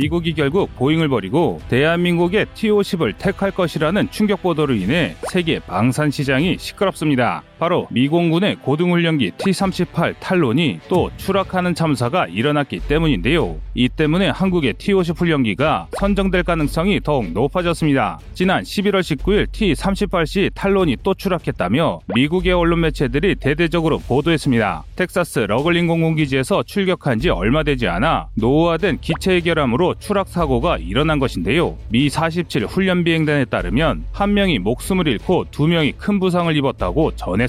미국이 결국 보잉을 버리고 대한민국의 T-50을 택할 것이라는 충격 보도로 인해 세계 방산 시장이 시끄럽습니다. 바로 미공군의 고등훈련기 T-38 탈론이 또 추락하는 참사가 일어났기 때문인데요. 이 때문에 한국의 T-50 훈련기가 선정될 가능성이 더욱 높아졌습니다. 지난 11월 19일 T-38C 탈론이 또 추락했다며 미국의 언론 매체들이 대대적으로 보도했습니다. 텍사스 러플린 공군기지에서 출격한 지 얼마 되지 않아 노후화된 기체의 결함으로 추락 사고가 일어난 것인데요. 미 47 훈련 비행단에 따르면 한 명이 목숨을 잃고 두 명이 큰 부상을 입었다고 전했습니다.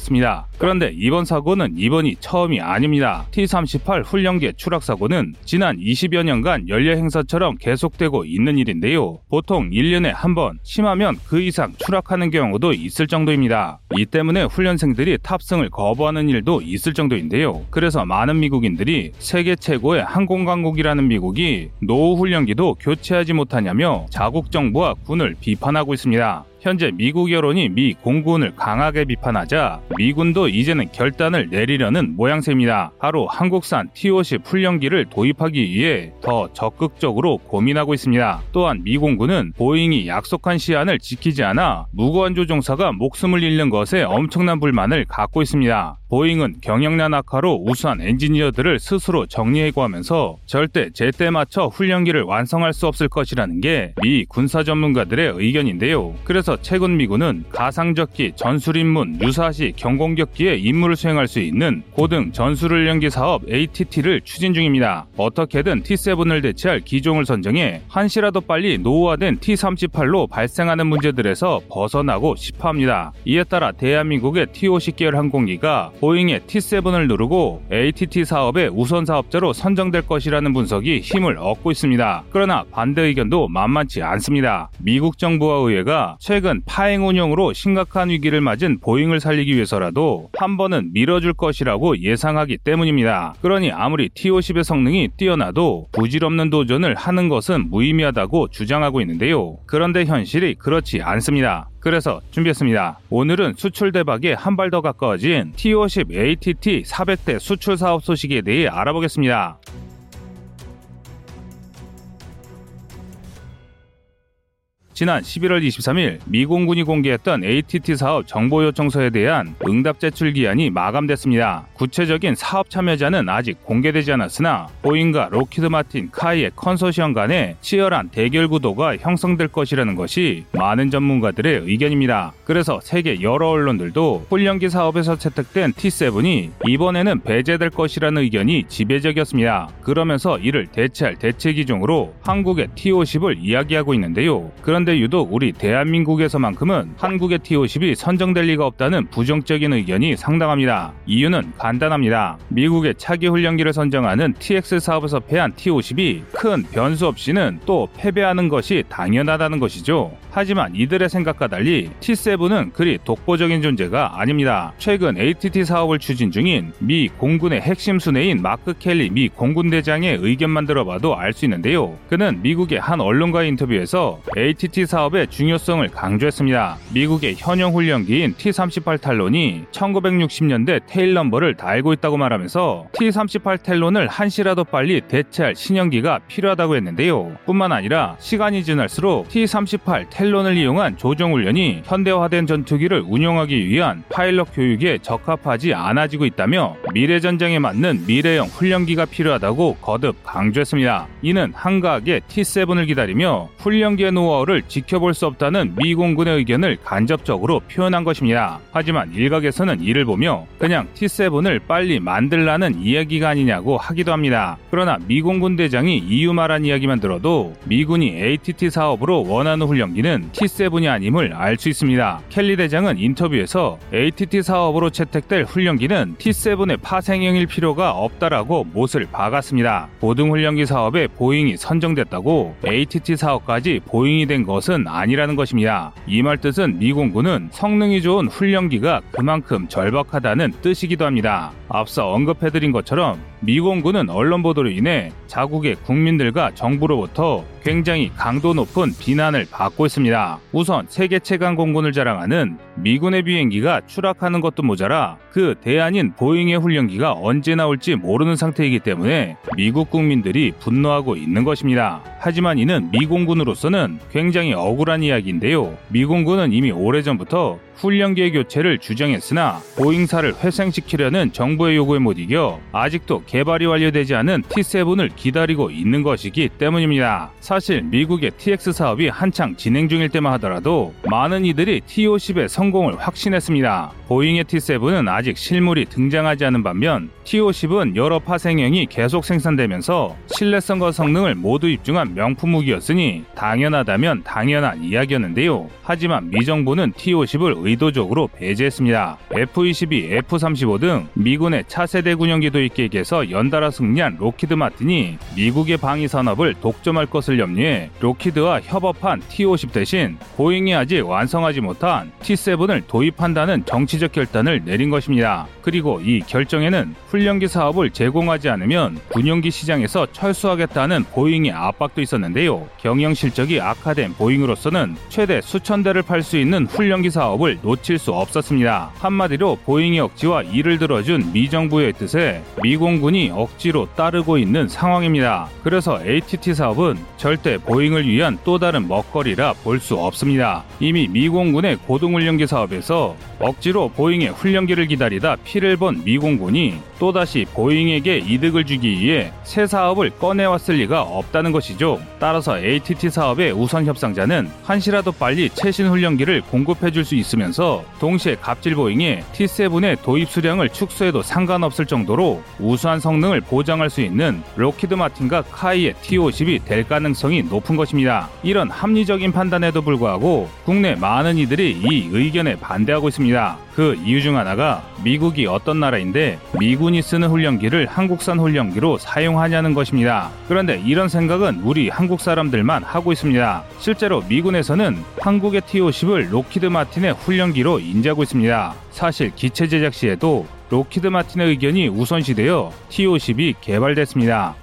그런데 이번 사고는 이번이 처음이 아닙니다. T-38 훈련기의 추락 사고는 지난 20여 년간 연례 행사처럼 계속되고 있는 일인데요. 보통 1년에 한 번, 심하면 그 이상 추락하는 경우도 있을 정도입니다. 이 때문에 훈련생들이 탑승을 거부하는 일도 있을 정도인데요. 그래서 많은 미국인들이 세계 최고의 항공 강국이라는 미국이 노후 훈련기도 교체하지 못하냐며 자국 정부와 군을 비판하고 있습니다. 현재 미국 여론이 미 공군을 강하게 비판하자 미군도 이제는 결단을 내리려는 모양새입니다. 바로 한국산 T-50 훈련기를 도입하기 위해 더 적극적으로 고민하고 있습니다. 또한 미 공군은 보잉이 약속한 시한을 지키지 않아 무거운 조종사가 목숨을 잃는 것에 엄청난 불만을 갖고 있습니다. 보잉은 경영난 악화로 우수한 엔지니어들을 스스로 정리해고 하면서 절대 제때 맞춰 훈련기를 완성할 수 없을 것이라는 게 미 군사 전문가들의 의견인데요. 그래서 최근 미군은 가상적기, 전술임문, 유사시, 경공격기에 임무를 수행할 수 있는 고등 전술훈련기 사업 ATT를 추진 중입니다. 어떻게든 T7을 대체할 기종을 선정해 한시라도 빨리 노후화된 T38로 발생하는 문제들에서 벗어나고 싶어 합니다. 이에 따라 대한민국의 T50 계열 항공기가 보잉의 T7을 누르고 ATT 사업의 우선 사업자로 선정될 것이라는 분석이 힘을 얻고 있습니다. 그러나 반대 의견도 만만치 않습니다. 미국 정부와 의회가 최근 파행 운영으로 심각한 위기를 맞은 보잉을 살리기 위해서라도 한 번은 밀어줄 것이라고 예상하기 때문입니다. 그러니 아무리 T50의 성능이 뛰어나도 부질없는 도전을 하는 것은 무의미하다고 주장하고 있는데요. 그런데 현실이 그렇지 않습니다. 그래서 준비했습니다. 오늘은 수출 대박에 한발 더 가까워진 T50 ATT 400대 수출 사업 소식에 대해 알아보겠습니다. 지난 11월 23일 미 공군이 공개했던 ATT 사업 정보 요청서에 대한 응답 제출 기한이 마감됐습니다. 구체적인 사업 참여자는 아직 공개되지 않았으나 보잉과 록히드 마틴 KAI의 컨소시엄 간의 치열한 대결 구도가 형성될 것이라는 것이 많은 전문가들의 의견입니다. 그래서 세계 여러 언론들도 훈련기 사업에서 채택된 T7이 이번에는 배제될 것이라는 의견이 지배적이었습니다. 그러면서 이를 대체할 대체 기종으로 한국의 T50을 이야기하고 있는데요. 그런데 그런데 유독 우리 대한민국에서만큼은 한국의 T-50이 선정될 리가 없다는 부정적인 의견이 상당합니다. 이유는 간단합니다. 미국의 차기 훈련기를 선정하는 TX 사업에서 패한 T-50이 큰 변수 없이는 또 패배하는 것이 당연하다는 것이죠. 하지만 이들의 생각과 달리 T7은 그리 독보적인 존재가 아닙니다. 최근 ATT 사업을 추진 중인 미 공군의 핵심 수뇌인 마크 켈리 미 공군 대장의 의견만 들어봐도 알 수 있는데요. 그는 미국의 한 언론과의 인터뷰에서 ATT 사업의 중요성을 강조했습니다. 미국의 현역 훈련기인 T-38 탈론이 1960년대 tail number를 달고 있다고 말하면서 T-38 탈론을 한시라도 빨리 대체할 신형기가 필요하다고 했는데요. 뿐만 아니라 시간이 지날수록 T-38 탈론을 이용한 조종훈련이 현대화된 전투기를 운용하기 위한 파일럿 교육에 적합하지 않아지고 있다며 미래 전쟁에 맞는 미래형 훈련기가 필요하다고 거듭 강조했습니다. 이는 한가하게 T7을 기다리며 훈련기의 노후화를 지켜볼 수 없다는 미 공군의 의견을 간접적으로 표현한 것입니다. 하지만 일각에서는 이를 보며 그냥 T7을 빨리 만들라는 이야기가 아니냐고 하기도 합니다. 그러나 미 공군 대장이 이후 말한 이야기만 들어도 미군이 ATT 사업으로 원하는 훈련기는 T는 T7이 아님을 알 수 있습니다. 켈리 대장은 인터뷰에서 ATT 사업으로 채택될 훈련기는 T7의 파생형일 필요가 없다라고 못을 박았습니다. 고등 훈련기 사업에 보잉이 선정됐다고 ATT 사업까지 보잉이 된 것은 아니라는 것입니다. 이 말 뜻은 미 공군은 성능이 좋은 훈련기가 그만큼 절박하다는 뜻이기도 합니다. 앞서 언급해드린 것처럼 미 공군은 언론 보도로 인해 자국의 국민들과 정부로부터 굉장히 강도 높은 비난을 받고 있습니다. 우선 세계 최강 공군을 자랑하는 미군의 비행기가 추락하는 것도 모자라 그 대안인 보잉의 훈련기가 언제 나올지 모르는 상태이기 때문에 미국 국민들이 분노하고 있는 것입니다. 하지만 이는 미공군으로서는 굉장히 억울한 이야기인데요. 미공군은 이미 오래전부터 훈련기의 교체를 주장했으나 보잉사를 회생시키려는 정부의 요구에 못 이겨 아직도 개발이 완료되지 않은 T7을 기다리고 있는 것이기 때문입니다. 사실 미국의 TX 사업이 한창 진행 중일 때만 하더라도 많은 이들이 T50의 성공을 확신했습니다. 보잉의 T7은 아직 실물이 등장하지 않은 반면 T50은 여러 파생형이 계속 생산되면서 신뢰성과 성능을 모두 입증한 명품 무기였으니 당연하다면 당연한 이야기였는데요. 하지만 미 정부는 T50을 의도적으로 배제했습니다. F-22, F-35 등 미군의 차세대 군용기 도입계획에서 연달아 승리한 록히드 마틴이 미국의 방위 산업을 독점할 것을 염려해 록히드와 협업한 T-50 대신 보잉이 아직 완성하지 못한 T-7을 도입한다는 정치적 결단을 내린 것입니다. 그리고 이 결정에는 훈련기 사업을 제공하지 않으면 군용기 시장에서 철수하겠다는 보잉의 압박도 있었는데요. 경영 실적이 악화된 보잉으로서는 최대 수천 대를 팔 수 있는 훈련기 사업을 놓칠 수 없었습니다. 한마디로 보잉의 억지와 이를 들어준 미 정부의 뜻에 미 공군이 억지로 따르고 있는 상황입니다. 그래서 ATT 사업은 절대 보잉을 위한 또 다른 먹거리라 볼 수 없습니다. 이미 미 공군의 고등훈련기 사업에서 억지로 보잉의 훈련기를 기다리다 피를 본 미 공군이 또다시 보잉에게 이득을 주기 위해 새 사업을 꺼내왔을 리가 없다는 것이죠. 따라서 ATT 사업의 우선 협상자는 한시라도 빨리 최신 훈련기를 공급해 줄 수 있으면서 동시에 갑질 보잉의 T7의 도입 수량을 축소해도 상관없을 정도로 우수한 성능을 보장할 수 있는 록히드 마틴과 KAI의 T50이 될 가능성이 높은 것입니다. 이런 합리적인 판단에도 불구하고 국내 많은 이들이 이 의견에 반대하고 있습니다. 그 이유 중 하나가 미국이 어떤 나라인데 미군이 쓰는 훈련기를 한국산 훈련기로 사용하냐는 것입니다. 그런데 이런 생각은 우리 한국 사람들만 하고 있습니다. 실제로 미군에서는 한국의 T-50을 록히드 마틴의 훈련기로 인지하고 있습니다. 사실 기체 제작 시에도 록히드 마틴의 의견이 우선시되어 T-50이 개발됐습니다.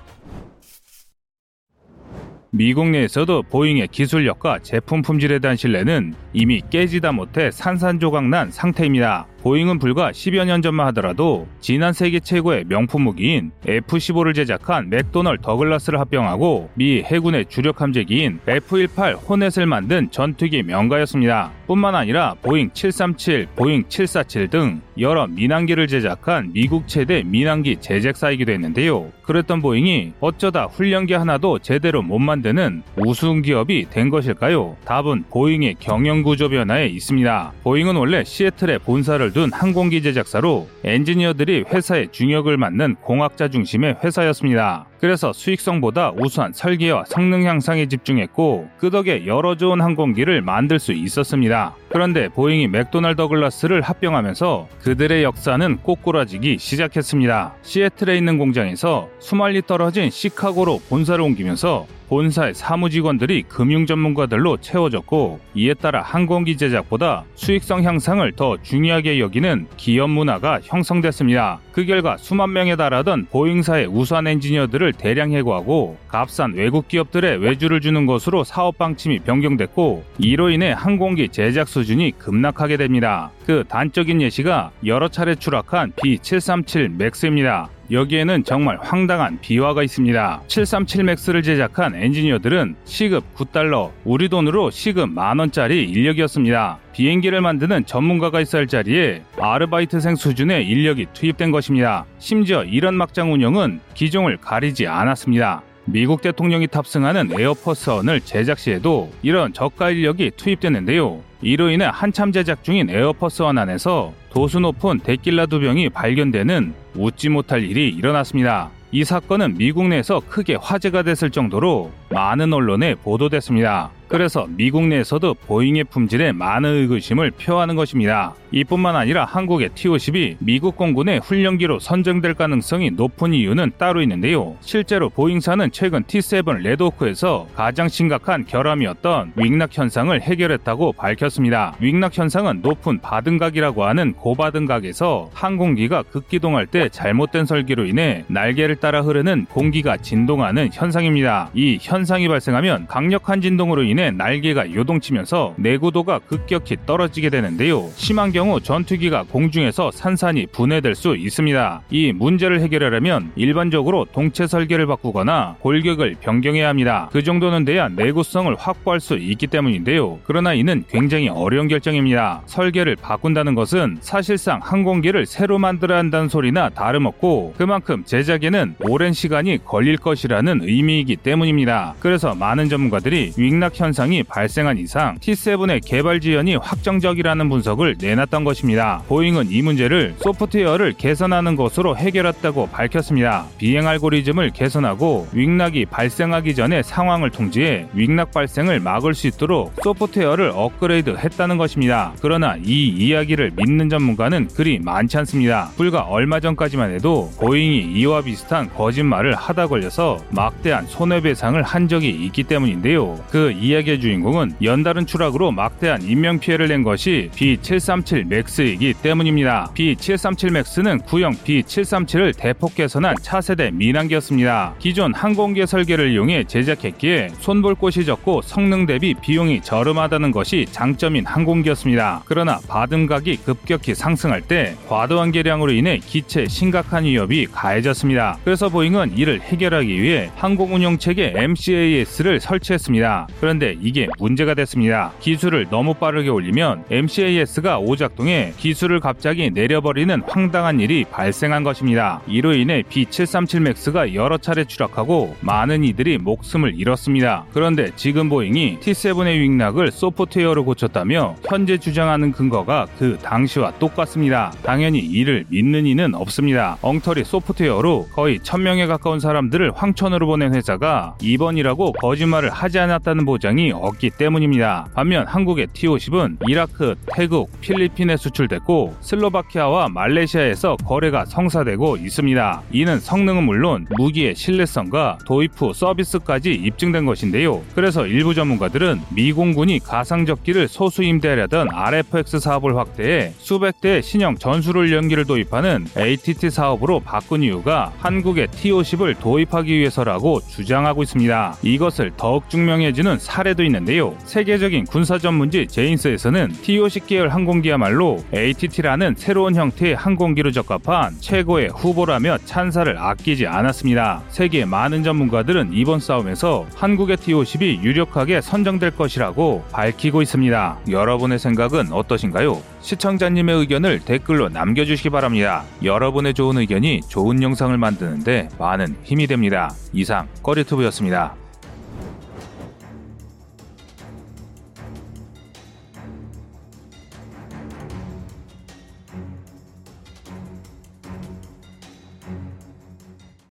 미국 내에서도 보잉의 기술력과 제품 품질에 대한 신뢰는 이미 깨지다 못해 산산조각난 상태입니다. 보잉은 불과 10여 년 전만 하더라도 지난 세계 최고의 명품 무기인 F-15를 제작한 맥도널 더글라스를 합병하고 미 해군의 주력 함재기인 F-18 호넷을 만든 전투기 명가였습니다. 뿐만 아니라 보잉 737, 보잉 747 등 여러 민항기를 제작한 미국 최대 민항기 제작사이기도 했는데요. 그랬던 보잉이 어쩌다 훈련기 하나도 제대로 못 만드는 우스운 기업이 된 것일까요? 답은 보잉의 경영 구조 변화에 있습니다. 보잉은 원래 시애틀에 본사를 둔 항공기 제작사로 엔지니어들이 회사의 중역을 맡는 공학자 중심의 회사였습니다. 그래서 수익성보다 우수한 설계와 성능 향상에 집중했고 그 덕에 여러 좋은 항공기를 만들 수 있었습니다. 그런데 보잉이 맥도널 더글라스를 합병하면서 그들의 역사는 꼬꾸라지기 시작했습니다. 시애틀에 있는 공장에서 수만 리 떨어진 시카고로 본사를 옮기면서 본사의 사무직원들이 금융 전문가들로 채워졌고 이에 따라 항공기 제작보다 수익성 향상을 더 중요하게 여기는 기업 문화가 형성됐습니다. 그 결과 수만 명에 달하던 보잉사의 우수한 엔지니어들을 대량 해고하고 값싼 외국 기업들의 외주를 주는 것으로 사업 방침이 변경됐고 이로 인해 항공기 제작 수준이 급락하게 됩니다. 그 단적인 예시가 여러 차례 추락한 B737 맥스입니다. 여기에는 정말 황당한 비화가 있습니다. 737 맥스를 제작한 엔지니어들은 시급 9달러, 우리 돈으로 시급 만원짜리 인력이었습니다. 비행기를 만드는 전문가가 있어야 할 자리에 아르바이트생 수준의 인력이 투입된 것입니다. 심지어 이런 막장 운영은 기종을 가리지 않았습니다. 미국 대통령이 탑승하는 에어포스원을 제작 시에도 이런 저가 인력이 투입됐는데요. 이로 인해 한참 제작 중인 에어포스원 안에서 도수 높은 데킬라 두 병이 발견되는 웃지 못할 일이 일어났습니다. 이 사건은 미국 내에서 크게 화제가 됐을 정도로 많은 언론에 보도됐습니다. 그래서 미국 내에서도 보잉의 품질에 많은 의구심을 표하는 것입니다. 이뿐만 아니라 한국의 T-50이 미국 공군의 훈련기로 선정될 가능성이 높은 이유는 따로 있는데요. 실제로 보잉사는 최근 T-7 레드호크에서 가장 심각한 결함이었던 wing rock 현상을 해결했다고 밝혔습니다. wing rock 현상은 높은 받음각이라고 하는 고받음각에서 항공기가 급기동할 때 잘못된 설계로 인해 날개를 따라 흐르는 공기가 진동하는 현상입니다. 이 현상이 발생하면 강력한 진동으로 인해 날개가 요동치면서 내구도가 급격히 떨어지게 되는데요. 심한 경우 전투기가 공중에서 산산이 분해될 수 있습니다. 이 문제를 해결하려면 일반적으로 동체 설계를 바꾸거나 골격을 변경해야 합니다. 그 정도는 돼야 내구성을 확보할 수 있기 때문인데요. 그러나 이는 굉장히 어려운 결정입니다. 설계를 바꾼다는 것은 사실상 항공기를 새로 만들어야 한다는 소리나 다름없고 그만큼 제작에는 오랜 시간이 걸릴 것이라는 의미이기 때문입니다. 그래서 많은 전문가들이 윙낙 현 상이 발생한 이상 T7의 개발 지연이 확정적이라는 분석을 내놨던 것입니다. 보잉은 이 문제를 소프트웨어를 개선하는 것으로 해결했다고 밝혔습니다. 비행 알고리즘을 개선하고 wing rock이 발생하기 전에 상황을 통제해 wing rock 발생을 막을 수 있도록 소프트웨어를 업그레이드 했다는 것입니다. 그러나 이 이야기를 믿는 전문가는 그리 많지 않습니다. 불과 얼마 전까지만 해도 보잉이 이와 비슷한 거짓말을 하다 걸려서 막대한 손해배상을 한 적이 있기 때문인데요. 그 이야기 의 주인공은 연달은 추락으로 막대한 인명피해를 낸 것이 B737 맥스이기 때문입니다. B737 맥스는 구형 B737을 대폭 개선한 차세대 민항기였습니다. 기존 항공기 설계를 이용해 제작했기에 손볼 곳이 적고 성능 대비 비용이 저렴하다는 것이 장점인 항공기였습니다. 그러나 받음각이 급격히 상승할 때 과도한 개량으로 인해 기체 심각한 위협이 가해졌습니다. 그래서 보잉은 이를 해결하기 위해 항공운용 체계 MCAS를 설치했습니다. 그런데 이게 문제가 됐습니다. 기수를 너무 빠르게 올리면 MCAS가 오작동해 기수를 갑자기 내려버리는 황당한 일이 발생한 것입니다. 이로 인해 B737 맥스가 여러 차례 추락하고 많은 이들이 목숨을 잃었습니다. 그런데 지금 보잉이 T7의 wing rock을 소프트웨어로 고쳤다며 현재 주장하는 근거가 그 당시와 똑같습니다. 당연히 이를 믿는 이는 없습니다. 엉터리 소프트웨어로 거의 1000명에 가까운 사람들을 황천으로 보낸 회사가 이번이라고 거짓말을 하지 않았다는 보장이 없기 때문입니다. 반면 한국의 T50은 이라크, 태국, 필리핀에 수출됐고 슬로바키아와 말레이시아에서 거래가 성사되고 있습니다. 이는 성능은 물론 무기의 신뢰성과 도입 후 서비스까지 입증된 것인데요. 그래서 일부 전문가들은 미 공군이 가상적기를 소수 임대하려던 RFX 사업을 확대해 수백 대의 신형 전술을 연기를 도입하는 ATT 사업으로 바꾼 이유가 한국의 T50을 도입하기 위해서라고 주장하고 있습니다. 이것을 더욱 증명해주는 사례 도 있는데요. 세계적인 군사 전문지 제인스에서는 T50 계열 항공기야말로 ATT라는 새로운 형태의 항공기로 적합한 최고의 후보라며 찬사를 아끼지 않았습니다. 세계 많은 전문가들은 이번 싸움에서 한국의 T50이 유력하게 선정될 것이라고 밝히고 있습니다. 여러분의 생각은 어떠신가요? 시청자님의 의견을 댓글로 남겨주시기 바랍니다. 여러분의 좋은 의견이 좋은 영상을 만드는데 많은 힘이 됩니다. 이상 꺼리투브였습니다.